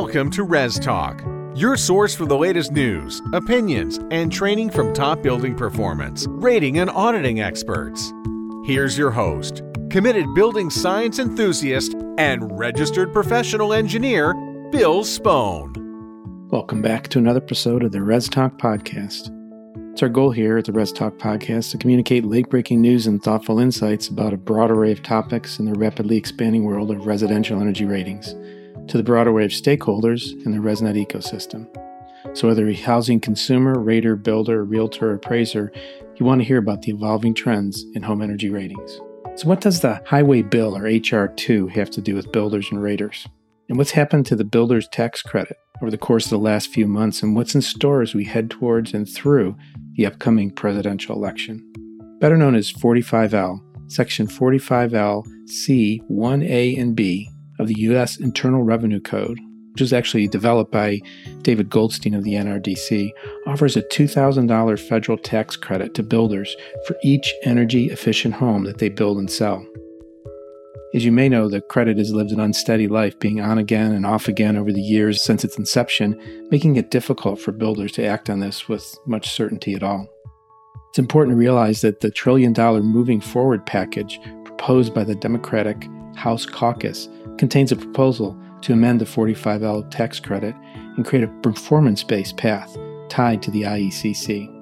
Welcome to Res Talk, your source for the latest news, opinions, and training from top building performance, rating, and auditing experts. Here's your host, committed building science enthusiast and registered professional engineer, Bill Spohn. Welcome back to another episode of the Res Talk Podcast. It's our goal here at the Res Talk Podcast to communicate late breaking news and thoughtful insights about a broad array of topics in the rapidly expanding world of residential energy ratings to the broader of stakeholders in the ResNet ecosystem. So, whether you're a housing consumer, rater, builder, realtor, or appraiser, you want to hear about the evolving trends in home energy ratings. So, what does the Highway Bill, or HR2, have to do with builders and raters? And what's happened to the builder's tax credit over the course of the last few months, and what's in store as we head towards and through the upcoming presidential election? Better known as 45L, Section 45L C 1A and B of the U.S. Internal Revenue Code, which was actually developed by David Goldstein of the NRDC, offers a $2,000 federal tax credit to builders for each energy efficient home that they build and sell. As you may know, the credit has lived an unsteady life, being on again and off again over the years since its inception, making it difficult for builders to act on this with much certainty at all. It's important to realize that the trillion dollar moving forward package proposed by the Democratic House caucus contains a proposal to amend the 45L tax credit and create a performance based path tied to the IECC.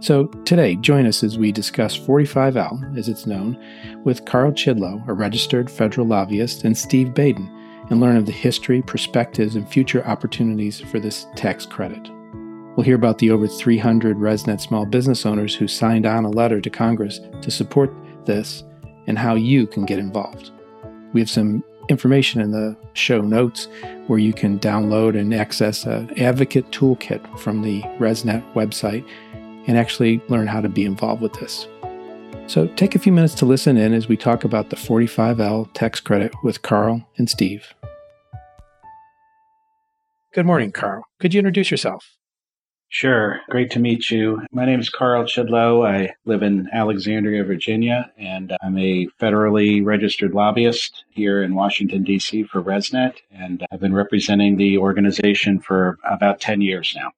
So, today, join us as we discuss 45L, as it's known, with Carl Chidlow, a registered federal lobbyist, and Steve Baden, and learn of the history, perspectives, and future opportunities for this tax credit. We'll hear about the over 300 ResNet small business owners who signed on a letter to Congress to support this and how you can get involved. We have some information in the show notes where you can download and access an advocate toolkit from the ResNet website and actually learn how to be involved with this. So take a few minutes to listen in as we talk about the 45L tax credit with Carl and Steve. Good morning, Carl. Could you introduce yourself? Sure. Great to meet you. My name is Carl Chidlow. I live in Alexandria, Virginia, and I'm a federally registered lobbyist here in Washington, D.C. for ResNet. And I've been representing the organization for about 10 years now.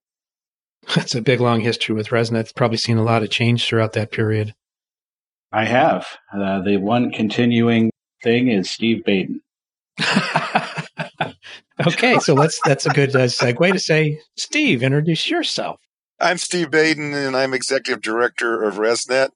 That's a big, long history with ResNet. It's probably seen a lot of change throughout that period. I have. Uh, the one continuing thing is Steve Baden. okay, so let's that's a good uh, segue to say, Steve, introduce yourself. I'm Steve Baden, and I'm executive director of ResNet.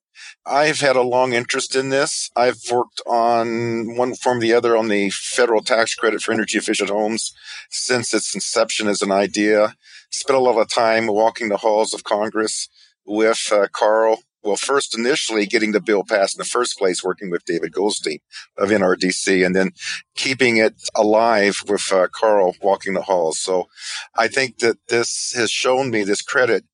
I've had a long interest in this. I've worked on one form or the other on the federal tax credit for energy efficient homes since its inception as an idea. Spent a lot of time walking the halls of Congress with uh, Carl well, first initially getting the bill passed in the first place, working with David Goldstein of NRDC, and then keeping it alive with uh, Carl walking the halls. So I think that this has shown me this credit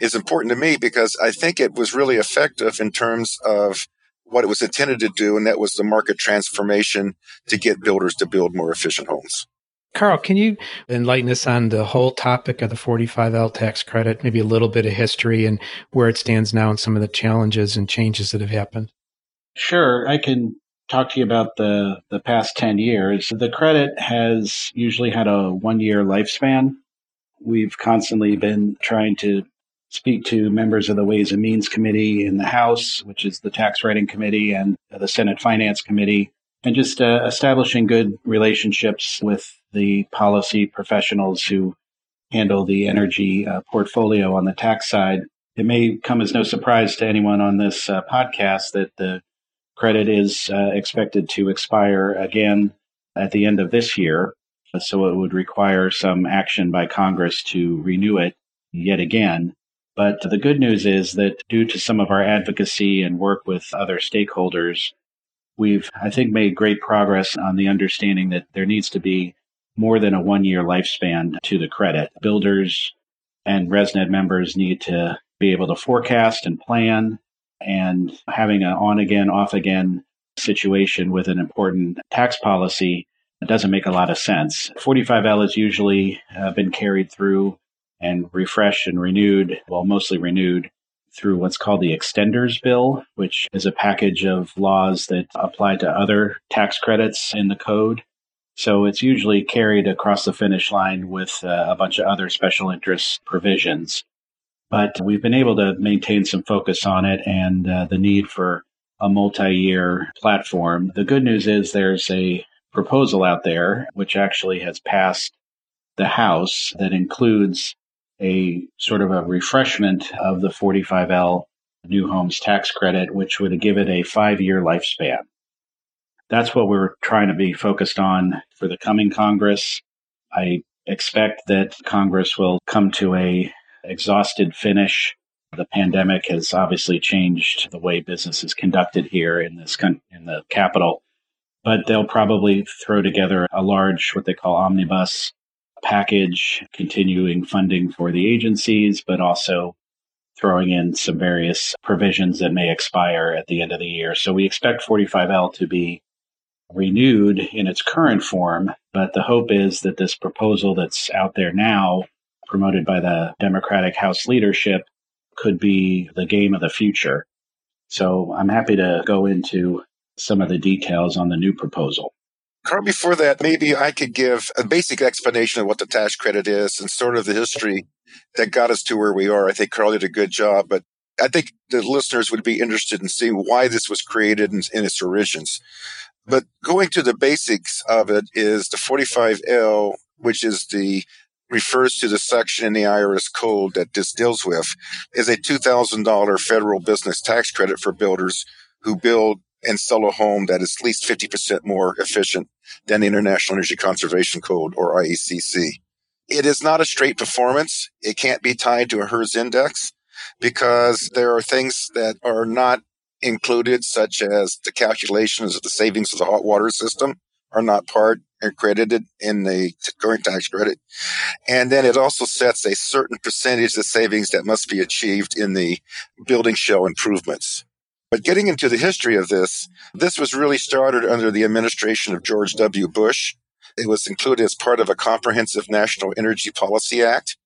is important to me because I think it was really effective in terms of what it was intended to do, and that was the market transformation to get builders to build more efficient homes. Carl, can you enlighten us on the whole topic of the 45L tax credit, maybe a little bit of history and where it stands now and some of the challenges and changes that have happened? Sure. I can talk to you about the, the past 10 years. The credit has usually had a one year lifespan. We've constantly been trying to speak to members of the Ways and Means Committee in the House, which is the Tax Writing Committee, and the Senate Finance Committee, and just uh, establishing good relationships with the policy professionals who handle the energy uh, portfolio on the tax side. It may come as no surprise to anyone on this uh, podcast that the credit is uh, expected to expire again at the end of this year. So it would require some action by Congress to renew it yet again. But the good news is that due to some of our advocacy and work with other stakeholders, we've, I think, made great progress on the understanding that there needs to be more than a one year lifespan to the credit. Builders and ResNet members need to be able to forecast and plan and having an on again, off again situation with an important tax policy doesn't make a lot of sense. 45L has usually uh, been carried through and refreshed and renewed, well, mostly renewed through what's called the Extenders Bill, which is a package of laws that apply to other tax credits in the code. So it's usually carried across the finish line with uh, a bunch of other special interest provisions. But we've been able to maintain some focus on it and uh, the need for a multi year platform. The good news is there's a proposal out there which actually has passed the House that includes a sort of a refreshment of the 45L new homes tax credit, which would give it a five year lifespan. That's what we're trying to be focused on for the coming Congress. I expect that Congress will come to a exhausted finish. The pandemic has obviously changed the way business is conducted here in this con- in the capital, but they'll probably throw together a large what they call omnibus package, continuing funding for the agencies, but also throwing in some various provisions that may expire at the end of the year. So we expect 45L to be renewed in its current form, but the hope is that this proposal that's out there now, promoted by the Democratic House leadership, could be the game of the future. So I'm happy to go into some of the details on the new proposal. Carl, before that, maybe I could give a basic explanation of what the tax credit is and sort of the history that got us to where we are. I think Carl did a good job, but I think the listeners would be interested in seeing why this was created in, its origins. But going to the basics of it is the 45L, which is the refers to the section in the IRS code that this deals with, is a $2,000 federal business tax credit for builders who build and sell a home that is at least 50% more efficient than the International Energy Conservation Code or IECC. It is not a straight performance. It can't be tied to a HERS index because there are things that are not included, such as the calculations of the savings of the hot water system are not part and credited in the current tax credit. And then it also sets a certain percentage of savings that must be achieved in the building shell improvements. But getting into the history of this, this was really started under the administration of George W. Bush. It was included as part of a comprehensive national energy policy act.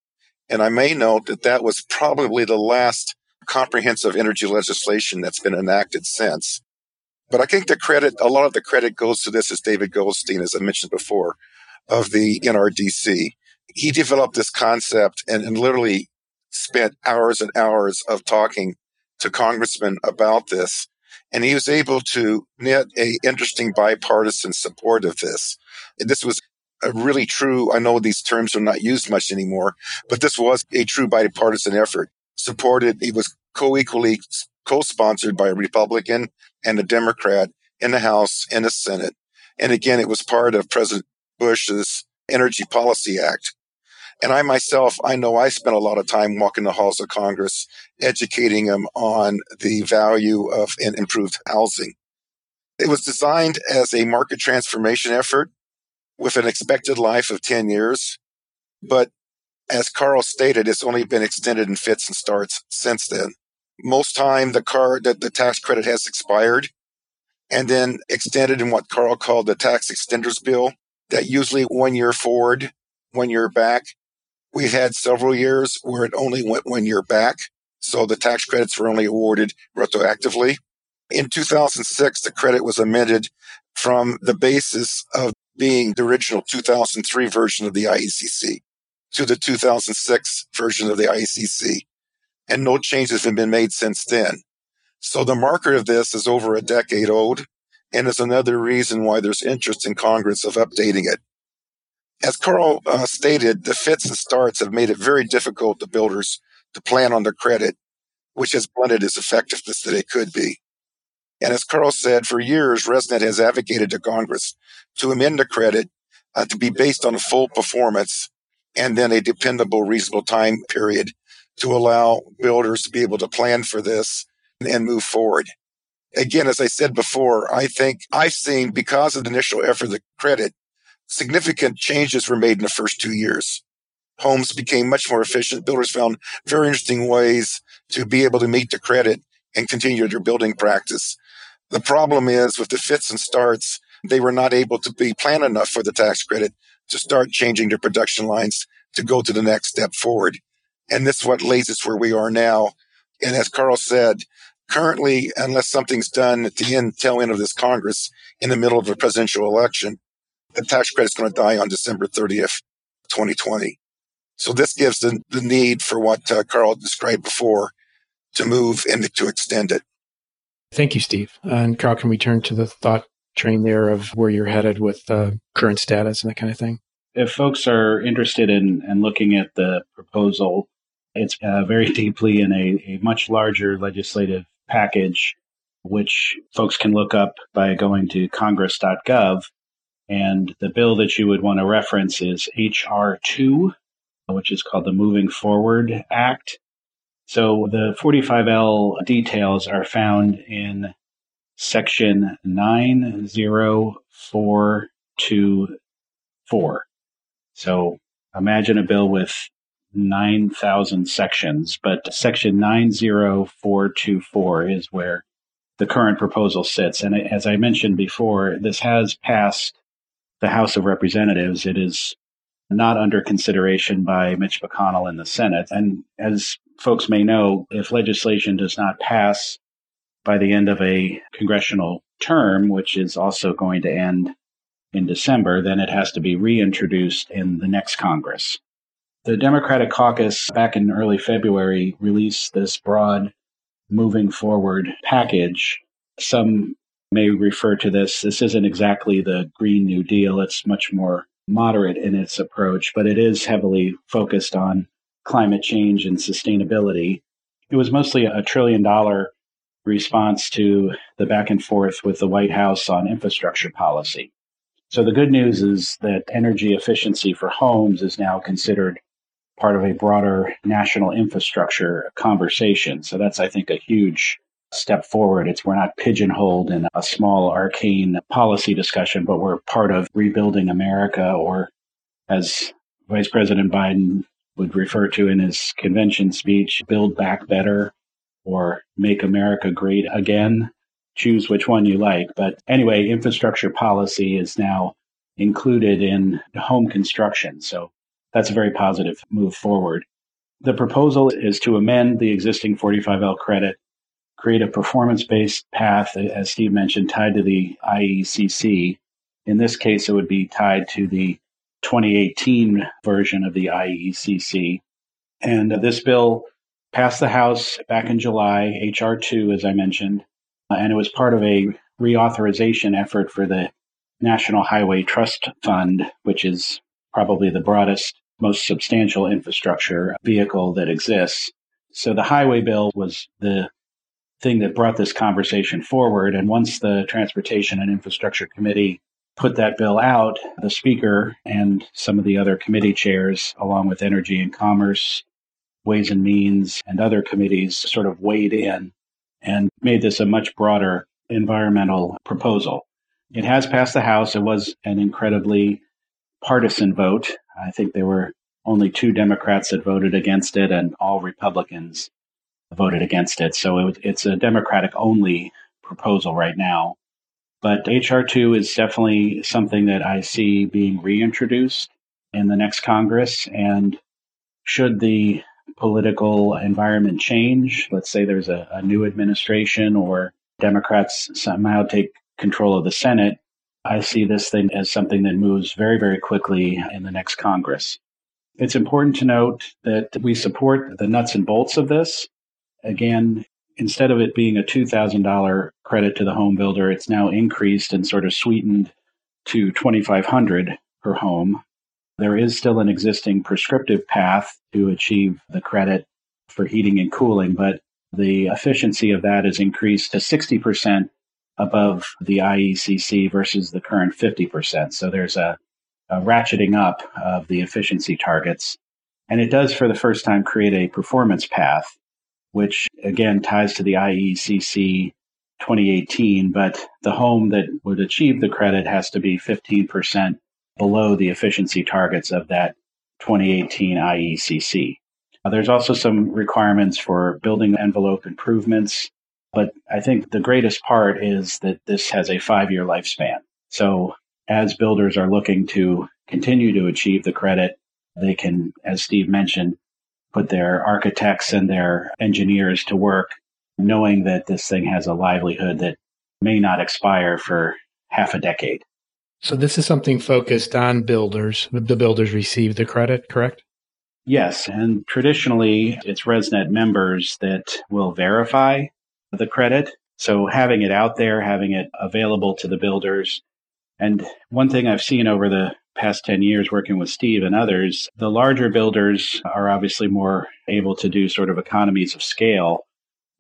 And I may note that that was probably the last comprehensive energy legislation that's been enacted since. But I think the credit, a lot of the credit goes to this as David Goldstein, as I mentioned before, of the NRDC. He developed this concept and, and literally spent hours and hours of talking to congressmen about this. And he was able to knit a interesting bipartisan support of this. And this was a really true, I know these terms are not used much anymore, but this was a true bipartisan effort. Supported, he was co-equally co-sponsored by a Republican and a Democrat in the House and the Senate. And again, it was part of President Bush's Energy Policy Act. And I myself, I know I spent a lot of time walking the halls of Congress, educating them on the value of an improved housing. It was designed as a market transformation effort with an expected life of 10 years. But as Carl stated, it's only been extended in fits and starts since then. Most time the car that the tax credit has expired and then extended in what Carl called the tax extenders bill that usually one year forward, one year back. We've had several years where it only went one year back. So the tax credits were only awarded retroactively. In 2006, the credit was amended from the basis of being the original 2003 version of the IECC to the 2006 version of the ICC, And no changes have been made since then. So the marker of this is over a decade old and is another reason why there's interest in Congress of updating it. As Carl uh, stated, the fits and starts have made it very difficult to builders to plan on their credit, which has blunted its effectiveness that it could be. And as Carl said, for years, ResNet has advocated to Congress to amend the credit uh, to be based on full performance and then a dependable, reasonable time period to allow builders to be able to plan for this and move forward. Again, as I said before, I think I've seen because of the initial effort of the credit, significant changes were made in the first two years. Homes became much more efficient. Builders found very interesting ways to be able to meet the credit and continue their building practice. The problem is with the fits and starts, they were not able to be planned enough for the tax credit to start changing their production lines to go to the next step forward. And this is what lays us where we are now. And as Carl said, currently, unless something's done at the end, tail end of this Congress in the middle of a presidential election, the tax credit's going to die on December 30th, 2020. So this gives the, the need for what uh, Carl described before to move and to extend it. Thank you, Steve. and Carl, can we turn to the thought train there of where you're headed with uh, current status and that kind of thing? If folks are interested in, in looking at the proposal, it's uh, very deeply in a, a much larger legislative package, which folks can look up by going to congress.gov. And the bill that you would want to reference is H.R. 2, which is called the Moving Forward Act. So the 45L details are found in section 90424. So imagine a bill with 9,000 sections, but section 90424 is where the current proposal sits. And as I mentioned before, this has passed the House of Representatives. It is not under consideration by Mitch McConnell in the Senate. And as folks may know, if legislation does not pass by the end of a congressional term, which is also going to end in December, then it has to be reintroduced in the next Congress. The Democratic caucus back in early February released this broad moving forward package. Some may refer to this, this isn't exactly the Green New Deal. It's much more moderate in its approach, but it is heavily focused on climate change and sustainability. It was mostly a trillion dollar response to the back and forth with the White House on infrastructure policy. So the good news is that energy efficiency for homes is now considered part of a broader national infrastructure conversation. So that's, I think, a huge step forward. It's we're not pigeonholed in a small arcane policy discussion, but we're part of rebuilding America, or as Vice President Biden would refer to in his convention speech, build back better or make America great again. Choose which one you like. But anyway, infrastructure policy is now included in home construction. So that's a very positive move forward. The proposal is to amend the existing 45L credit, create a performance based path, as Steve mentioned, tied to the IECC. In this case, it would be tied to the 2018 version of the IECC. And this bill passed the House back in July, H.R. 2, as I mentioned, uh, and it was part of a reauthorization effort for the National Highway Trust Fund, which is probably the broadest, most substantial infrastructure vehicle that exists. So the highway bill was the thing that brought this conversation forward. And once the Transportation and Infrastructure Committee put that bill out, the Speaker and some of the other committee chairs, along with Energy and Commerce, Ways and Means, and other committees sort of weighed in and made this a much broader environmental proposal. It has passed the House. It was an incredibly partisan vote. I think there were only two Democrats that voted against it, and all Republicans voted against it. So it, it's a Democratic only proposal right now. But HR2 is definitely something that I see being reintroduced in the next Congress. And should the political environment change, let's say there's a, a new administration or Democrats somehow take control of the Senate, I see this thing as something that moves very, very quickly in the next Congress. It's important to note that we support the nuts and bolts of this. Again, instead of it being a $2,000 credit to the home builder, it's now increased and sort of sweetened to 2500 per home. There is still an existing prescriptive path to achieve the credit for heating and cooling, but the efficiency of that is increased to 60% above the IECC versus the current 50%. So there's a, a ratcheting up of the efficiency targets. And it does, for the first time, create a performance path, which again ties to the IECC 2018. But the home that would achieve the credit has to be 15% below the efficiency targets of that 2018 IECC. There's also some requirements for building envelope improvements, but I think the greatest part is that this has a five year lifespan. So as builders are looking to continue to achieve the credit, they can, as Steve mentioned, put their architects and their engineers to work knowing that this thing has a livelihood that may not expire for half a decade. So this is something focused on builders. The builders receive the credit, correct? Yes, and traditionally it's ResNet members that will verify the credit. So having it out there, having it available to the builders. And one thing I've seen over the past 10 years working with Steve and others, the larger builders are obviously more able to do sort of economies of scale.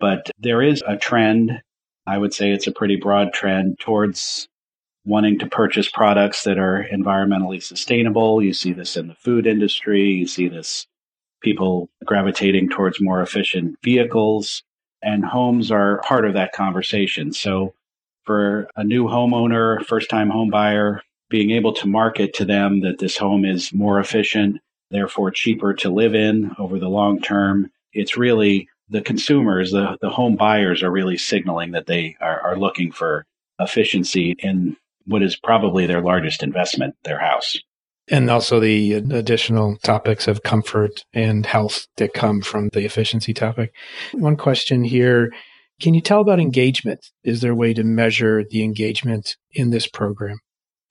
But there is a trend, I would say it's a pretty broad trend towards wanting to purchase products that are environmentally sustainable. You see this in the food industry. You see this people gravitating towards more efficient vehicles and homes are part of that conversation. So for a new homeowner, first time home buyer, being able to market to them that this home is more efficient, therefore cheaper to live in over the long term. It's really the consumers, the, the home buyers are really signaling that they are, are looking for efficiency in what is probably their largest investment, their house. And also the additional topics of comfort and health that come from the efficiency topic. One question here Can you tell about engagement? Is there a way to measure the engagement in this program?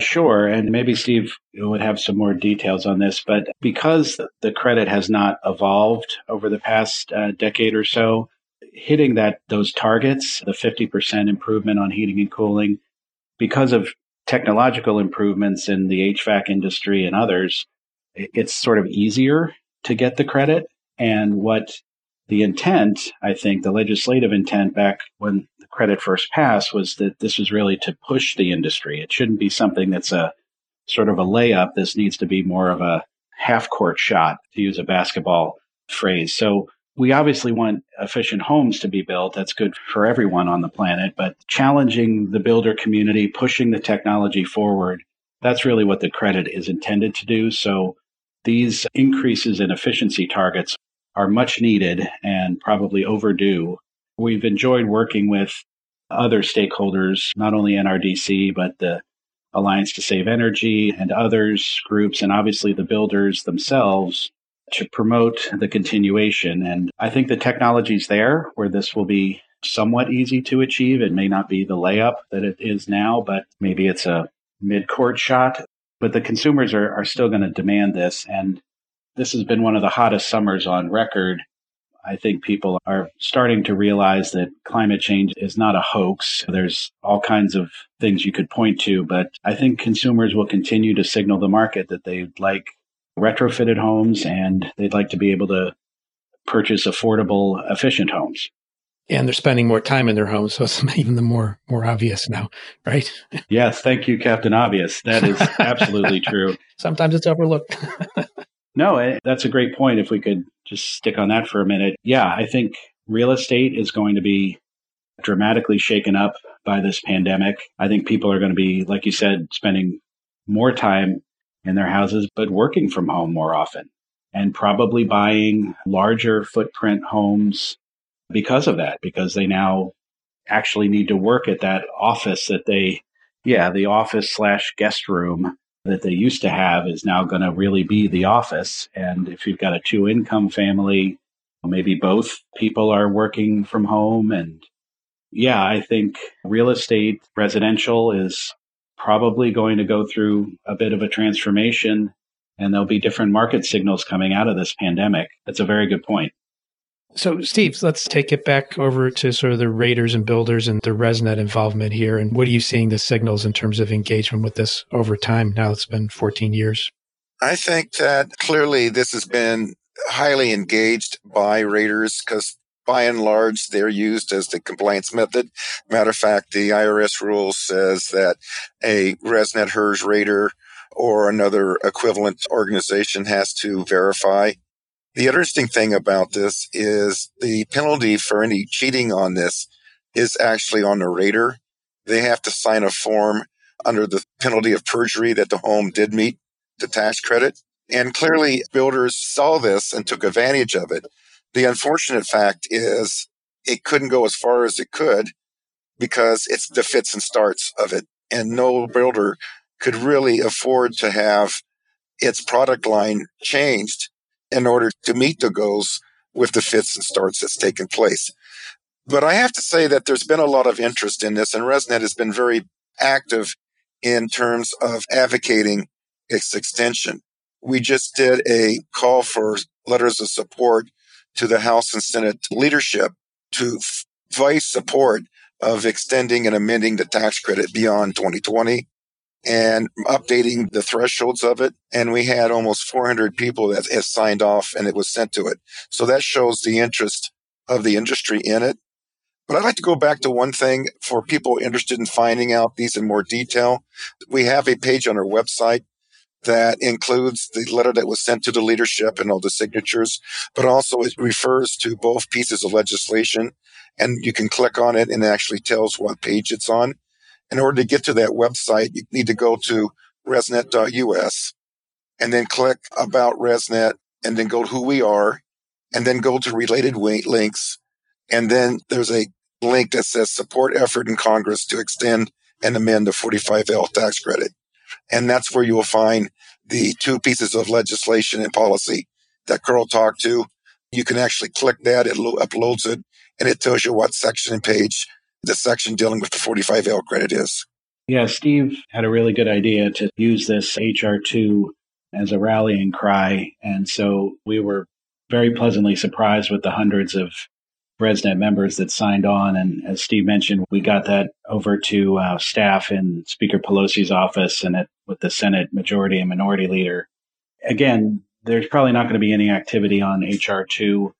Sure. And maybe Steve would have some more details on this. But because the credit has not evolved over the past uh, decade or so, hitting that those targets, the 50% improvement on heating and cooling, because of technological improvements in the HVAC industry and others, it's sort of easier to get the credit. And what the intent, I think, the legislative intent back when the credit first passed was that this was really to push the industry. It shouldn't be something that's a sort of a layup. This needs to be more of a half court shot, to use a basketball phrase. So we obviously want efficient homes to be built. That's good for everyone on the planet, but challenging the builder community, pushing the technology forward, that's really what the credit is intended to do. So these increases in efficiency targets are much needed and probably overdue. We've enjoyed working with other stakeholders, not only NRDC, but the Alliance to Save Energy and others groups, and obviously the builders themselves to promote the continuation. And I think the technology's there where this will be somewhat easy to achieve. It may not be the layup that it is now, but maybe it's a mid court shot. But the consumers are, are still going to demand this. And this has been one of the hottest summers on record. I think people are starting to realize that climate change is not a hoax. There's all kinds of things you could point to, but I think consumers will continue to signal the market that they'd like retrofitted homes and they'd like to be able to purchase affordable, efficient homes. And they're spending more time in their homes, so it's even the more more obvious now, right? Yes, thank you, Captain Obvious. That is absolutely true. Sometimes it's overlooked. no, eh, that's a great point. If we could just stick on that for a minute, yeah, I think real estate is going to be dramatically shaken up by this pandemic. I think people are going to be, like you said, spending more time in their houses, but working from home more often and probably buying larger footprint homes because of that, because they now actually need to work at that office that they, yeah, the office slash guest room that they used to have is now going to really be the office. And if you've got a two income family, maybe both people are working from home. And yeah, I think real estate residential is probably going to go through a bit of a transformation and there'll be different market signals coming out of this pandemic. That's a very good point. So, Steve, let's take it back over to sort of the raters and builders and the ResNet involvement here. And what are you seeing the signals in terms of engagement with this over time? Now it's been 14 years. I think that clearly this has been highly engaged by raters because by and large, they're used as the compliance method. Matter of fact, the IRS rule says that a ResNet HERS rater or another equivalent organization has to verify. The interesting thing about this is the penalty for any cheating on this is actually on the rater. They have to sign a form under the penalty of perjury that the home did meet the tax credit. And clearly builders saw this and took advantage of it. The unfortunate fact is it couldn't go as far as it could because it's the fits and starts of it. And no builder could really afford to have its product line changed in order to meet the goals with the fits and starts that's taken place. But I have to say that there's been a lot of interest in this and ResNet has been very active in terms of advocating its extension. We just did a call for letters of support to the House and Senate leadership to voice support of extending and amending the tax credit beyond 2020 and updating the thresholds of it. And we had almost 400 people that signed off and it was sent to it. So that shows the interest of the industry in it. But I'd like to go back to one thing for people interested in finding out these in more detail. We have a page on our website that includes the letter that was sent to the leadership and all the signatures, but also it refers to both pieces of legislation and you can click on it and it actually tells what page it's on. In order to get to that website, you need to go to resnet.us and then click about ResNet and then go to who we are and then go to related links. And then there's a link that says support effort in Congress to extend and amend the 45L tax credit. And that's where you will find the two pieces of legislation and policy that Carl talked to. You can actually click that. It uploads it and it tells you what section and page the section dealing with the 45L credit is. Yeah, Steve had a really good idea to use this HR2 as a rallying cry. And so we were very pleasantly surprised with the hundreds of ResNet members that signed on. And as Steve mentioned, we got that over to uh, staff in Speaker Pelosi's office and at, with the Senate Majority and Minority Leader. Again, there's probably not going to be any activity on HR2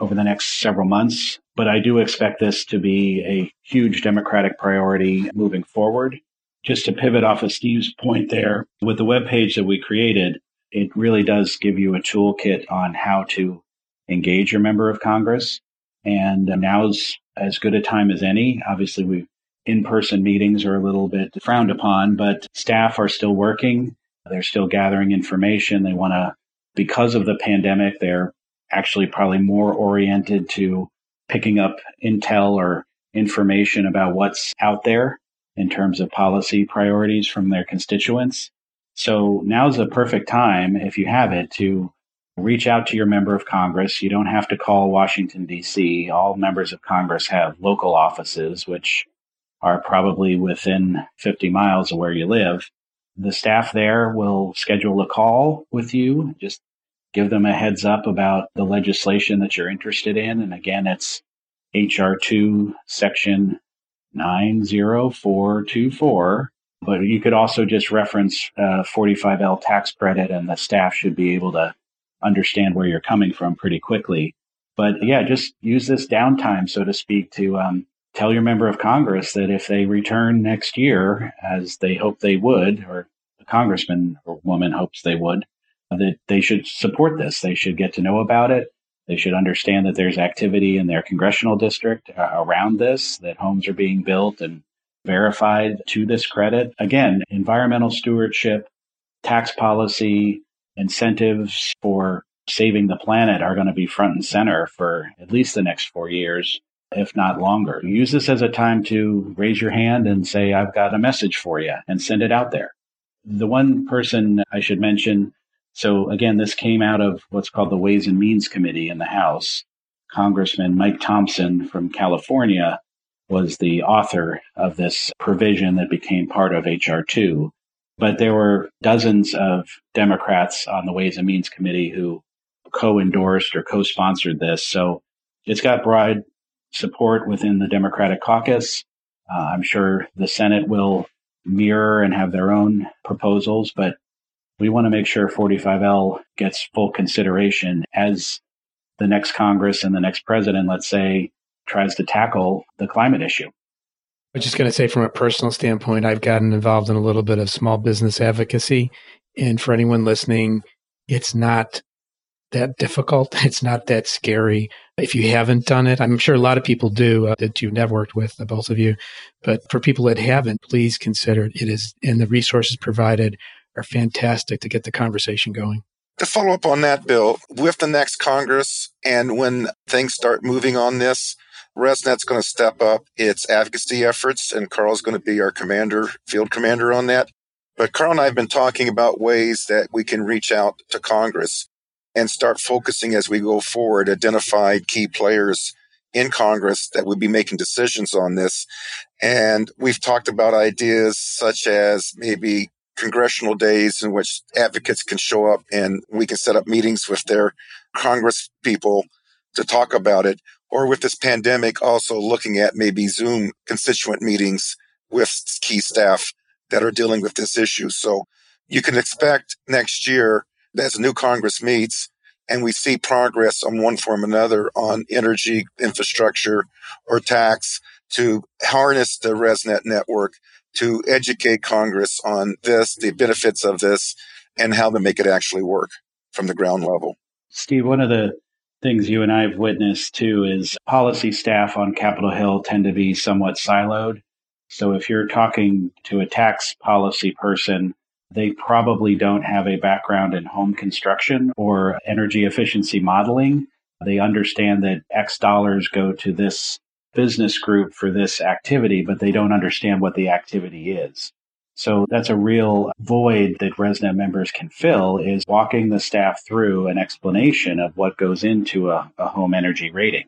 over the next several months, but I do expect this to be a huge Democratic priority moving forward. Just to pivot off of Steve's point there, with the web page that we created, it really does give you a toolkit on how to engage your member of Congress. And now's as good a time as any. Obviously, we in-person meetings are a little bit frowned upon, but staff are still working. They're still gathering information. They want to, because of the pandemic, they're actually probably more oriented to picking up intel or information about what's out there in terms of policy priorities from their constituents. So now's the perfect time, if you have it, to reach out to your member of Congress. You don't have to call Washington, D.C. All members of Congress have local offices, which are probably within 50 miles of where you live. The staff there will schedule a call with you. Just give them a heads up about the legislation that you're interested in. And again, it's HR2 section 90424. But you could also just reference uh, 45L tax credit and the staff should be able to understand where you're coming from pretty quickly. But yeah, just use this downtime, so to speak, to um, tell your member of Congress that if they return next year, as they hope they would, or the congressman or woman hopes they would, that they should support this. They should get to know about it. They should understand that there's activity in their congressional district uh, around this, that homes are being built and verified to this credit. Again, environmental stewardship, tax policy, incentives for saving the planet are going to be front and center for at least the next four years, if not longer. Use this as a time to raise your hand and say, I've got a message for you and send it out there. The one person I should mention so again, this came out of what's called the Ways and Means Committee in the House. Congressman Mike Thompson from California was the author of this provision that became part of HR 2. But there were dozens of Democrats on the Ways and Means Committee who co endorsed or co sponsored this. So it's got broad support within the Democratic caucus. Uh, I'm sure the Senate will mirror and have their own proposals, but we want to make sure 45L gets full consideration as the next Congress and the next president, let's say, tries to tackle the climate issue. I was just going to say, from a personal standpoint, I've gotten involved in a little bit of small business advocacy. And for anyone listening, it's not that difficult. It's not that scary. If you haven't done it, I'm sure a lot of people do uh, that you've networked with, the both of you. But for people that haven't, please consider it. It is, and the resources provided are fantastic to get the conversation going. To follow up on that, Bill, with the next Congress and when things start moving on this, ResNet's going to step up its advocacy efforts, and Carl's going to be our commander, field commander on that. But Carl and I have been talking about ways that we can reach out to Congress and start focusing as we go forward, identify key players in Congress that would be making decisions on this. And we've talked about ideas such as maybe congressional days in which advocates can show up and we can set up meetings with their Congress people to talk about it. Or with this pandemic, also looking at maybe Zoom constituent meetings with key staff that are dealing with this issue. So you can expect next year that as the new Congress meets and we see progress on one form or another on energy infrastructure or tax to harness the ResNet network to educate Congress on this, the benefits of this, and how to make it actually work from the ground level. Steve, one of the things you and I have witnessed too is policy staff on Capitol Hill tend to be somewhat siloed. So if you're talking to a tax policy person, they probably don't have a background in home construction or energy efficiency modeling. They understand that X dollars go to this business group for this activity, but they don't understand what the activity is. So that's a real void that ResNet members can fill is walking the staff through an explanation of what goes into a, a home energy rating.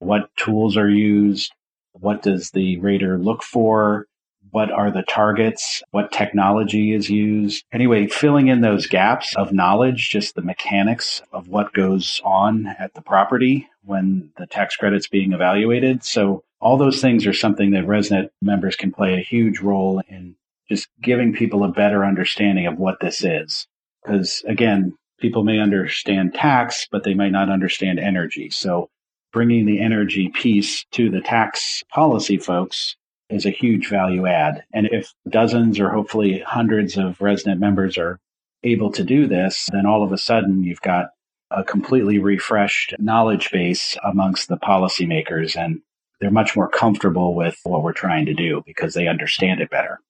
What tools are used? What does the rater look for? What are the targets? What technology is used? Anyway, filling in those gaps of knowledge, just the mechanics of what goes on at the property when the tax credit's being evaluated. So all those things are something that ResNet members can play a huge role in just giving people a better understanding of what this is. Because again, people may understand tax, but they might not understand energy. So bringing the energy piece to the tax policy folks is a huge value add. And if dozens or hopefully hundreds of ResNet members are able to do this, then all of a sudden you've got a completely refreshed knowledge base amongst the policymakers and they're much more comfortable with what we're trying to do because they understand it better.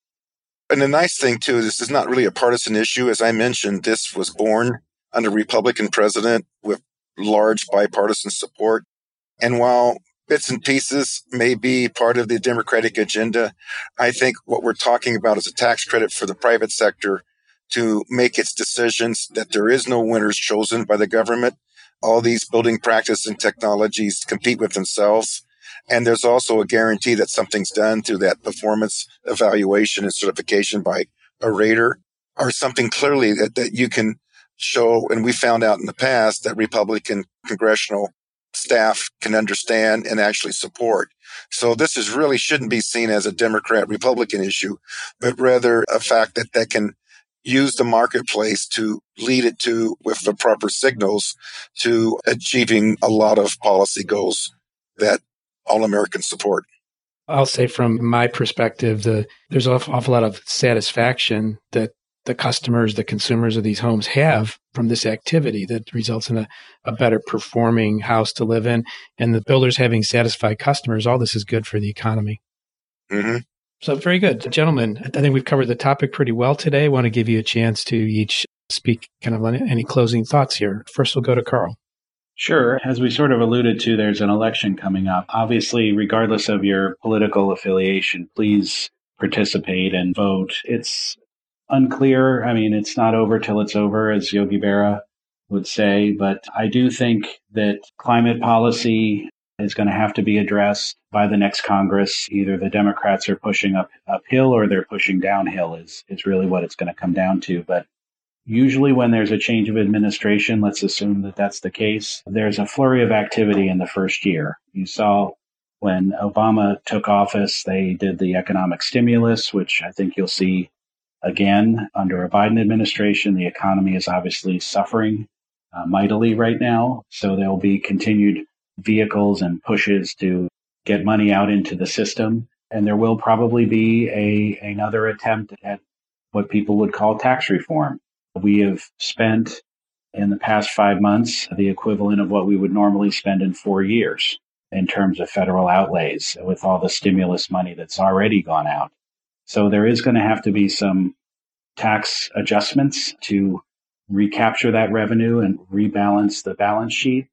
And the nice thing too is this is not really a partisan issue. As I mentioned, this was born under Republican president with large bipartisan support. And while bits and pieces may be part of the Democratic agenda. I think what we're talking about is a tax credit for the private sector to make its decisions that there is no winners chosen by the government. All these building practice and technologies compete with themselves. And there's also a guarantee that something's done through that performance evaluation and certification by a rater or something clearly that, that you can show. And we found out in the past that Republican congressional staff can understand and actually support. So this is really shouldn't be seen as a Democrat Republican issue, but rather a fact that they can use the marketplace to lead it to with the proper signals to achieving a lot of policy goals that all American support. I'll say from my perspective, the, there's an awful, awful lot of satisfaction that the customers, the consumers of these homes have from this activity that results in a, a better performing house to live in. And the builders having satisfied customers, all this is good for the economy. Mm-hmm. So, very good. Gentlemen, I think we've covered the topic pretty well today. I want to give you a chance to each speak kind of any closing thoughts here. First, we'll go to Carl. Sure. As we sort of alluded to, there's an election coming up. Obviously, regardless of your political affiliation, please participate and vote. It's unclear. I mean, it's not over till it's over, as Yogi Berra would say. But I do think that climate policy is going to have to be addressed by the next Congress. Either the Democrats are pushing up uphill or they're pushing downhill is, is really what it's going to come down to. But usually when there's a change of administration, let's assume that that's the case, there's a flurry of activity in the first year. You saw when Obama took office, they did the economic stimulus, which I think you'll see Again, under a Biden administration, the economy is obviously suffering uh, mightily right now. So there will be continued vehicles and pushes to get money out into the system. And there will probably be a, another attempt at what people would call tax reform. We have spent in the past five months the equivalent of what we would normally spend in four years in terms of federal outlays with all the stimulus money that's already gone out. So there is going to have to be some tax adjustments to recapture that revenue and rebalance the balance sheet.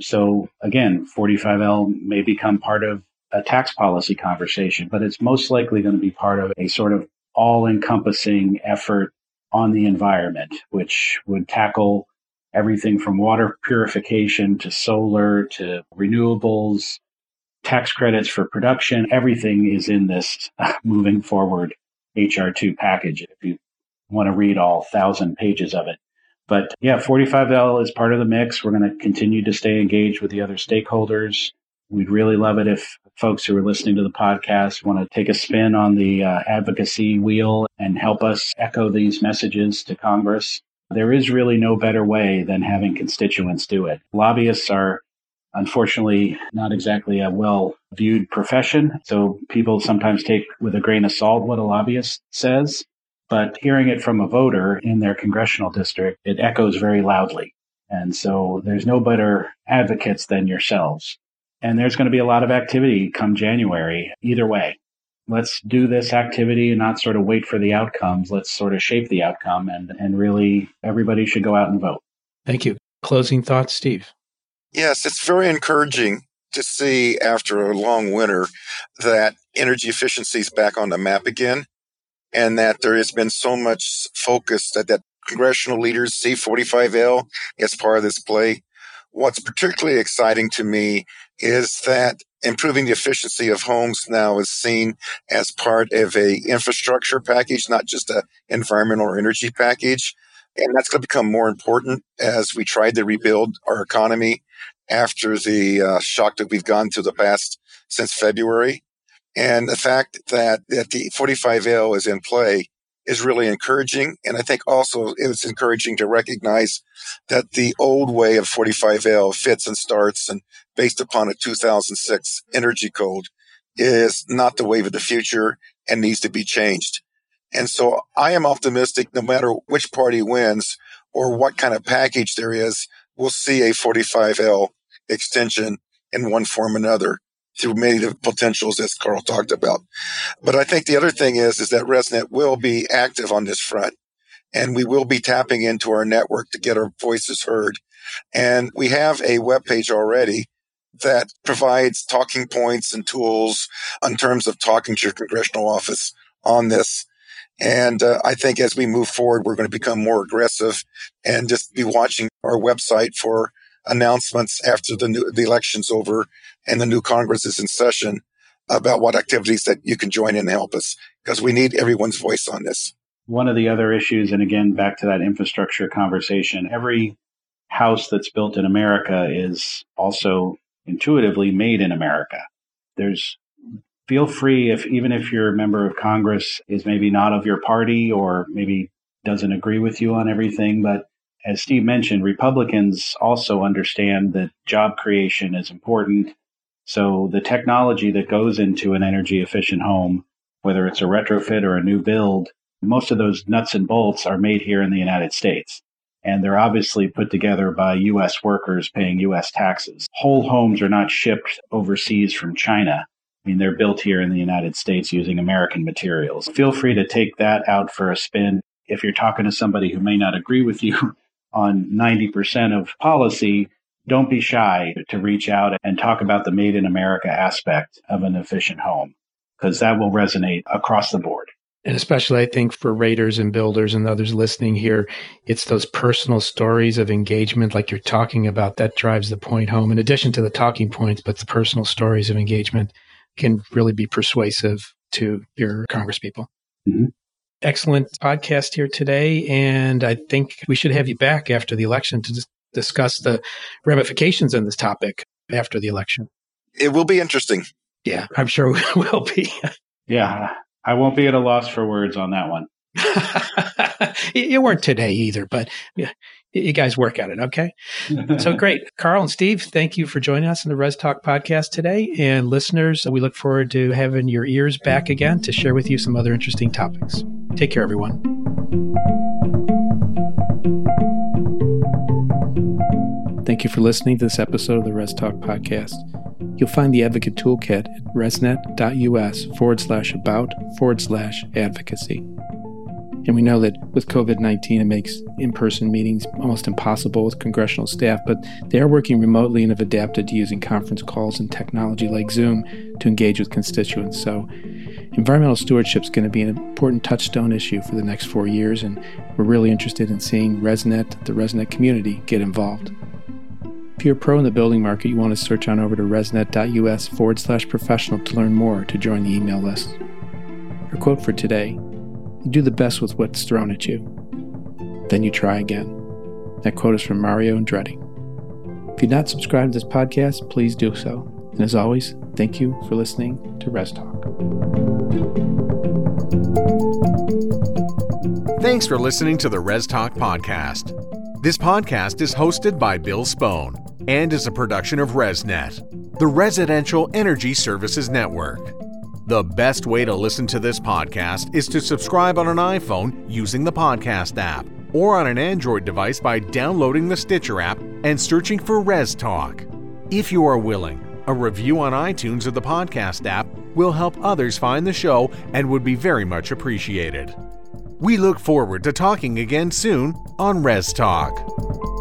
So again, 45L may become part of a tax policy conversation, but it's most likely going to be part of a sort of all encompassing effort on the environment, which would tackle everything from water purification to solar to renewables tax credits for production. Everything is in this uh, moving forward HR2 package if you want to read all thousand pages of it. But yeah, 45L is part of the mix. We're going to continue to stay engaged with the other stakeholders. We'd really love it if folks who are listening to the podcast want to take a spin on the uh, advocacy wheel and help us echo these messages to Congress. There is really no better way than having constituents do it. Lobbyists are unfortunately not exactly a well viewed profession. So people sometimes take with a grain of salt what a lobbyist says. But hearing it from a voter in their congressional district, it echoes very loudly. And so there's no better advocates than yourselves. And there's going to be a lot of activity come January, either way. Let's do this activity and not sort of wait for the outcomes. Let's sort of shape the outcome and, and really everybody should go out and vote. Thank you. Closing thoughts, Steve. Yes, it's very encouraging to see after a long winter that energy efficiency is back on the map again and that there has been so much focus that, that congressional leaders see 45L as part of this play. What's particularly exciting to me is that improving the efficiency of homes now is seen as part of a infrastructure package, not just a environmental or energy package. And that's going to become more important as we try to rebuild our economy after the uh, shock that we've gone through the past since February. And the fact that, that the 45L is in play is really encouraging. And I think also it's encouraging to recognize that the old way of 45L fits and starts and based upon a 2006 energy code is not the wave of the future and needs to be changed. And so I am optimistic no matter which party wins or what kind of package there is, we'll see a 45L extension in one form or another through many of the potentials as Carl talked about. But I think the other thing is, is that ResNet will be active on this front and we will be tapping into our network to get our voices heard. And we have a web page already that provides talking points and tools in terms of talking to your congressional office on this. And uh, I think as we move forward, we're going to become more aggressive and just be watching our website for announcements after the new, the election's over and the new Congress is in session about what activities that you can join in and help us because we need everyone's voice on this. One of the other issues, and again, back to that infrastructure conversation, every house that's built in America is also intuitively made in America. There's feel free if even if your member of Congress is maybe not of your party or maybe doesn't agree with you on everything, but as Steve mentioned, Republicans also understand that job creation is important. So the technology that goes into an energy efficient home, whether it's a retrofit or a new build, most of those nuts and bolts are made here in the United States. And they're obviously put together by U.S. workers paying U.S. taxes. Whole homes are not shipped overseas from China. I mean, they're built here in the United States using American materials. Feel free to take that out for a spin. If you're talking to somebody who may not agree with you on 90% of policy, don't be shy to reach out and talk about the made in America aspect of an efficient home because that will resonate across the board. And especially, I think, for raters and builders and others listening here, it's those personal stories of engagement, like you're talking about, that drives the point home. In addition to the talking points, but the personal stories of engagement can really be persuasive to your congresspeople. Mm-hmm excellent podcast here today. And I think we should have you back after the election to discuss the ramifications in this topic after the election. It will be interesting. Yeah, I'm sure it will be. yeah, I won't be at a loss for words on that one. you weren't today either, but you guys work at it. Okay. so great. Carl and Steve, thank you for joining us in the Res Talk podcast today. And listeners, we look forward to having your ears back again to share with you some other interesting topics. Take care, everyone. Thank you for listening to this episode of the Res Talk podcast. You'll find the Advocate Toolkit at resnet.us forward slash about forward slash advocacy. And we know that with COVID 19, it makes in person meetings almost impossible with congressional staff, but they are working remotely and have adapted to using conference calls and technology like Zoom to engage with constituents. So, environmental stewardship is going to be an important touchstone issue for the next four years, and we're really interested in seeing ResNet, the ResNet community, get involved. If you're pro in the building market, you want to search on over to resnet.us forward slash professional to learn more to join the email list. Our quote for today do the best with what's thrown at you. Then you try again. That quote is from Mario Andretti. If you're not subscribed to this podcast, please do so. And as always, thank you for listening to Res Talk. Thanks for listening to the Res Talk podcast. This podcast is hosted by Bill Spohn and is a production of ResNet, the Residential Energy Services Network. The best way to listen to this podcast is to subscribe on an iPhone using the podcast app or on an Android device by downloading the Stitcher app and searching for Res Talk. If you are willing, a review on iTunes or the podcast app will help others find the show and would be very much appreciated. We look forward to talking again soon on Res Talk.